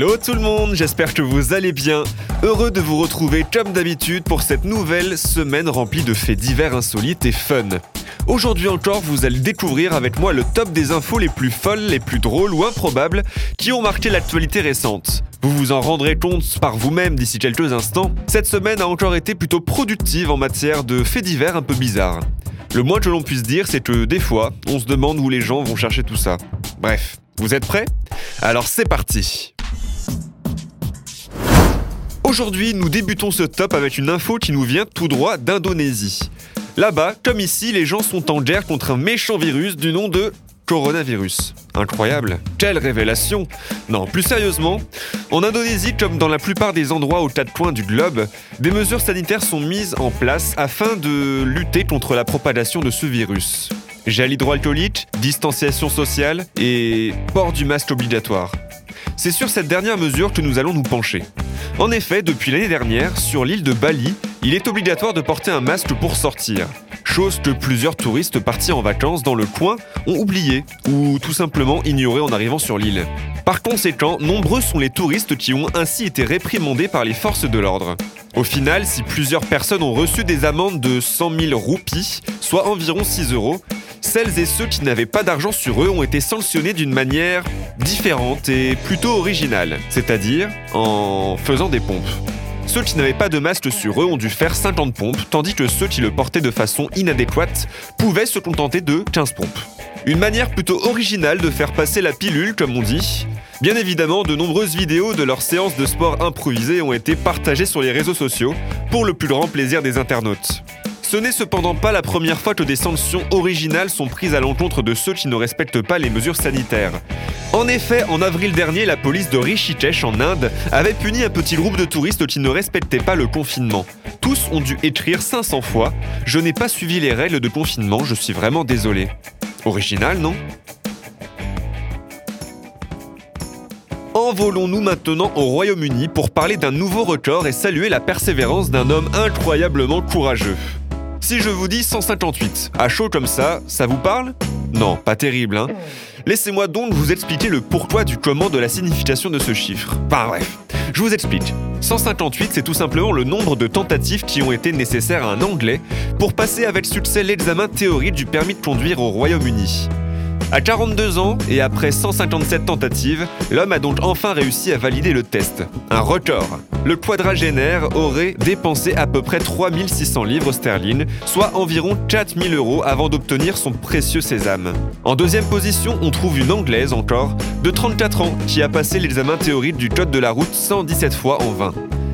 Hello tout le monde, j'espère que vous allez bien. Heureux de vous retrouver comme d'habitude pour cette nouvelle semaine remplie de faits divers insolites et fun. Aujourd'hui encore, vous allez découvrir avec moi le top des infos les plus folles, les plus drôles ou improbables qui ont marqué l'actualité récente. Vous vous en rendrez compte par vous-même d'ici quelques instants. Cette semaine a encore été plutôt productive en matière de faits divers un peu bizarres. Le moins que l'on puisse dire, c'est que des fois, on se demande où les gens vont chercher tout ça. Bref, vous êtes prêts? Alors c'est parti Aujourd'hui, nous débutons ce top avec une info qui nous vient tout droit d'Indonésie. Là-bas, comme ici, les gens sont en guerre contre un méchant virus du nom de coronavirus. Incroyable. Quelle révélation Non, plus sérieusement, en Indonésie, comme dans la plupart des endroits aux quatre coins du globe, des mesures sanitaires sont mises en place afin de lutter contre la propagation de ce virus. Gel hydroalcoolique, distanciation sociale et port du masque obligatoire. C'est sur cette dernière mesure que nous allons nous pencher. En effet, depuis l'année dernière, sur l'île de Bali, il est obligatoire de porter un masque pour sortir. Chose que plusieurs touristes partis en vacances dans le coin ont oublié ou tout simplement ignoré en arrivant sur l'île. Par conséquent, nombreux sont les touristes qui ont ainsi été réprimandés par les forces de l'ordre. Au final, si plusieurs personnes ont reçu des amendes de 100 000 roupies, soit environ 6 euros, celles et ceux qui n'avaient pas d'argent sur eux ont été sanctionnés d'une manière différente et plutôt originale, c'est-à-dire en faisant des pompes. Ceux qui n'avaient pas de masque sur eux ont dû faire 50 pompes, tandis que ceux qui le portaient de façon inadéquate pouvaient se contenter de 15 pompes. Une manière plutôt originale de faire passer la pilule, comme on dit. Bien évidemment, de nombreuses vidéos de leurs séances de sport improvisées ont été partagées sur les réseaux sociaux, pour le plus grand plaisir des internautes. Ce n'est cependant pas la première fois que des sanctions originales sont prises à l'encontre de ceux qui ne respectent pas les mesures sanitaires. En effet, en avril dernier, la police de Rishikesh en Inde avait puni un petit groupe de touristes qui ne respectaient pas le confinement. Tous ont dû écrire 500 fois Je n'ai pas suivi les règles de confinement, je suis vraiment désolé. Original, non? Envolons-nous maintenant au Royaume-Uni pour parler d'un nouveau record et saluer la persévérance d'un homme incroyablement courageux. Si je vous dis 158, à chaud comme ça, ça vous parle? Non, pas terrible, hein Laissez-moi donc vous expliquer le pourquoi du comment de la signification de ce chiffre. Enfin bref, je vous explique. 158, c'est tout simplement le nombre de tentatives qui ont été nécessaires à un Anglais pour passer avec succès l'examen théorique du permis de conduire au Royaume-Uni. À 42 ans et après 157 tentatives, l'homme a donc enfin réussi à valider le test. Un record. Le quadragénaire aurait dépensé à peu près 3600 livres sterling, soit environ 4000 euros avant d'obtenir son précieux sésame. En deuxième position, on trouve une Anglaise encore, de 34 ans, qui a passé l'examen théorique du code de la route 117 fois en vain.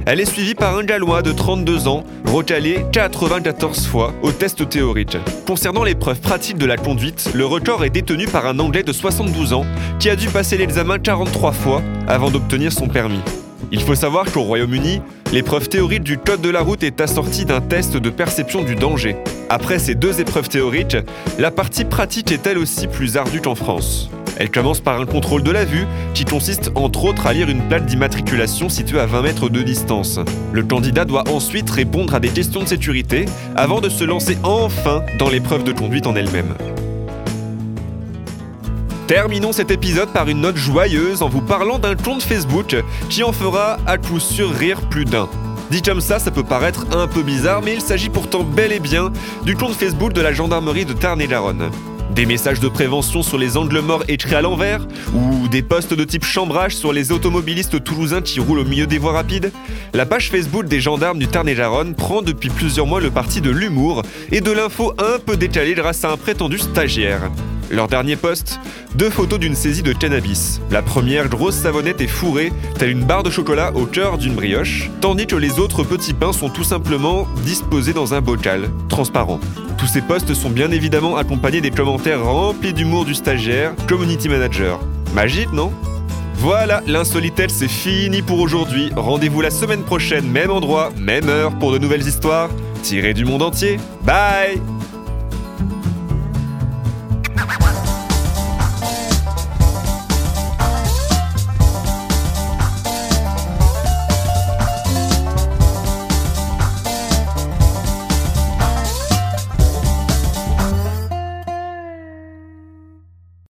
Elle est suivie par un Gallois de 32 ans, recalé 94 fois au test théorique. Concernant l'épreuve pratique de la conduite, le record est détenu par un Anglais de 72 ans qui a dû passer l'examen 43 fois avant d'obtenir son permis. Il faut savoir qu'au Royaume-Uni, l'épreuve théorique du code de la route est assortie d'un test de perception du danger. Après ces deux épreuves théoriques, la partie pratique est elle aussi plus ardue qu'en France. Elle commence par un contrôle de la vue, qui consiste entre autres à lire une plaque d'immatriculation située à 20 mètres de distance. Le candidat doit ensuite répondre à des questions de sécurité avant de se lancer enfin dans l'épreuve de conduite en elle-même. Terminons cet épisode par une note joyeuse en vous parlant d'un compte Facebook qui en fera à coup sûr rire plus d'un. Dit comme ça, ça peut paraître un peu bizarre, mais il s'agit pourtant bel et bien du compte Facebook de la gendarmerie de Tarn-et-Garonne. Des messages de prévention sur les angles morts écrits à l'envers Ou des posts de type chambrage sur les automobilistes toulousains qui roulent au milieu des voies rapides La page Facebook des gendarmes du Tarn-et-Garonne prend depuis plusieurs mois le parti de l'humour et de l'info un peu décalée grâce à un prétendu stagiaire. Leur dernier post Deux photos d'une saisie de cannabis. La première, grosse savonnette et fourrée, telle une barre de chocolat au cœur d'une brioche, tandis que les autres petits pains sont tout simplement disposés dans un bocal, transparent. Tous ces posts sont bien évidemment accompagnés des commentaires remplis d'humour du stagiaire, community manager. Magique, non? Voilà, l'insolitel c'est fini pour aujourd'hui. Rendez-vous la semaine prochaine, même endroit, même heure, pour de nouvelles histoires tirées du monde entier. Bye